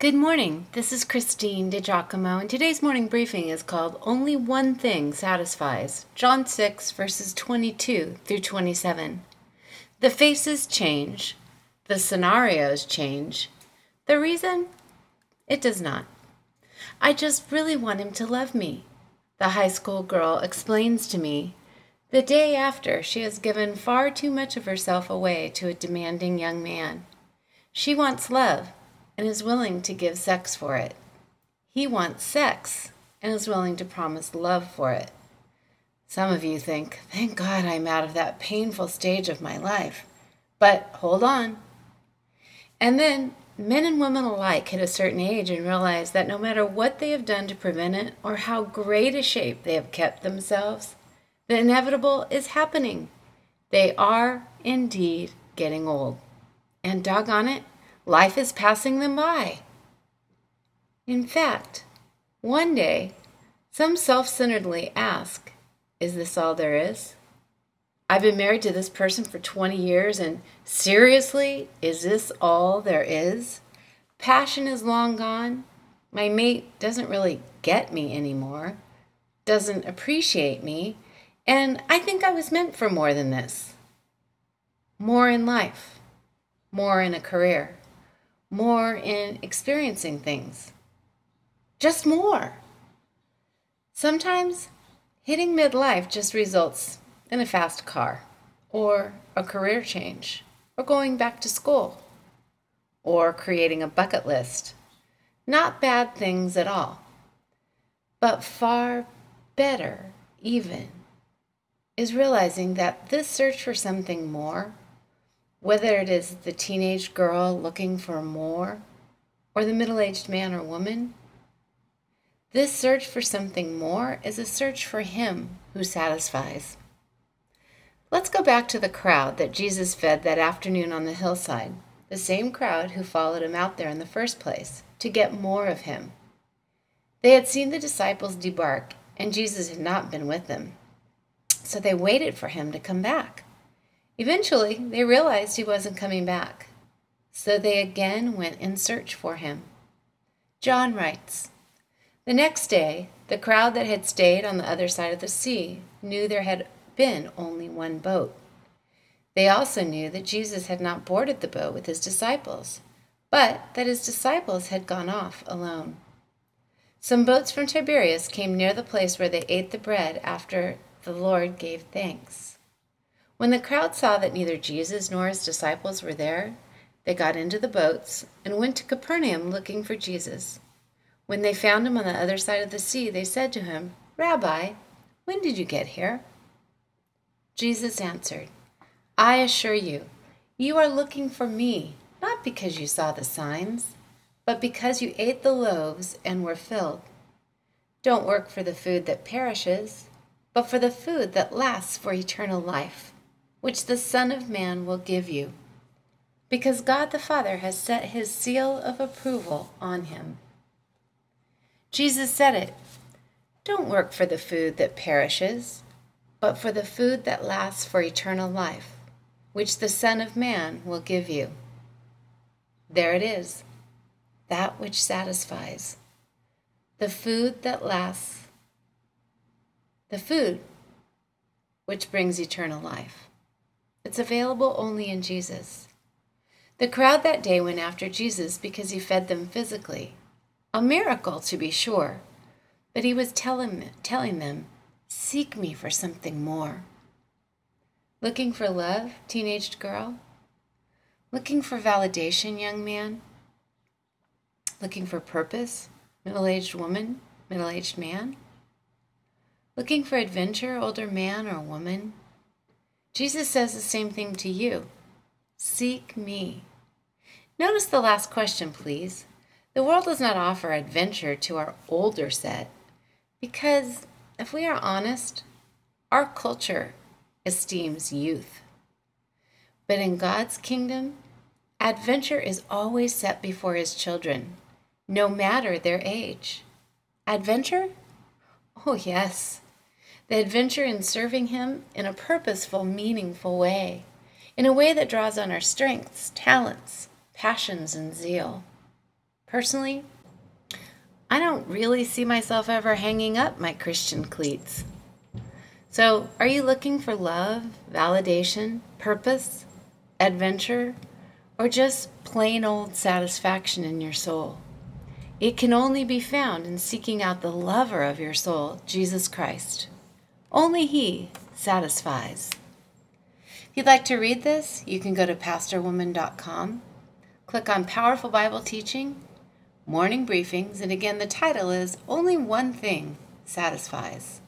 Good morning. This is Christine DiGiacomo, and today's morning briefing is called Only One Thing Satisfies, John 6, verses 22 through 27. The faces change, the scenarios change. The reason? It does not. I just really want him to love me. The high school girl explains to me the day after she has given far too much of herself away to a demanding young man. She wants love and is willing to give sex for it. He wants sex and is willing to promise love for it. Some of you think, thank God I'm out of that painful stage of my life. But hold on. And then men and women alike hit a certain age and realize that no matter what they have done to prevent it or how great a shape they have kept themselves, the inevitable is happening. They are indeed getting old. And doggone it, Life is passing them by. In fact, one day, some self centeredly ask, Is this all there is? I've been married to this person for 20 years, and seriously, is this all there is? Passion is long gone. My mate doesn't really get me anymore, doesn't appreciate me, and I think I was meant for more than this. More in life, more in a career more in experiencing things. Just more. Sometimes hitting midlife just results in a fast car, or a career change, or going back to school, or creating a bucket list. Not bad things at all. But far better, even, is realizing that this search for something more whether it is the teenage girl looking for more or the middle aged man or woman, this search for something more is a search for Him who satisfies. Let's go back to the crowd that Jesus fed that afternoon on the hillside, the same crowd who followed him out there in the first place to get more of him. They had seen the disciples debark, and Jesus had not been with them. So they waited for him to come back. Eventually, they realized he wasn't coming back, so they again went in search for him. John writes The next day, the crowd that had stayed on the other side of the sea knew there had been only one boat. They also knew that Jesus had not boarded the boat with his disciples, but that his disciples had gone off alone. Some boats from Tiberias came near the place where they ate the bread after the Lord gave thanks. When the crowd saw that neither Jesus nor his disciples were there, they got into the boats and went to Capernaum looking for Jesus. When they found him on the other side of the sea, they said to him, Rabbi, when did you get here? Jesus answered, I assure you, you are looking for me, not because you saw the signs, but because you ate the loaves and were filled. Don't work for the food that perishes, but for the food that lasts for eternal life which the Son of Man will give you, because God the Father has set his seal of approval on him. Jesus said it Don't work for the food that perishes, but for the food that lasts for eternal life, which the Son of Man will give you. There it is, that which satisfies, the food that lasts, the food which brings eternal life. It's available only in Jesus. The crowd that day went after Jesus because he fed them physically. A miracle, to be sure, but he was telling, telling them, Seek me for something more. Looking for love, teenaged girl? Looking for validation, young man? Looking for purpose, middle aged woman, middle aged man? Looking for adventure, older man or woman? Jesus says the same thing to you Seek me. Notice the last question, please. The world does not offer adventure to our older set because, if we are honest, our culture esteems youth. But in God's kingdom, adventure is always set before his children, no matter their age. Adventure? Oh, yes the adventure in serving Him in a purposeful, meaningful way, in a way that draws on our strengths, talents, passions, and zeal. Personally, I don't really see myself ever hanging up my Christian cleats. So, are you looking for love, validation, purpose, adventure, or just plain old satisfaction in your soul? It can only be found in seeking out the lover of your soul, Jesus Christ. Only He satisfies. If you'd like to read this, you can go to pastorwoman.com, click on Powerful Bible Teaching, Morning Briefings, and again, the title is Only One Thing Satisfies.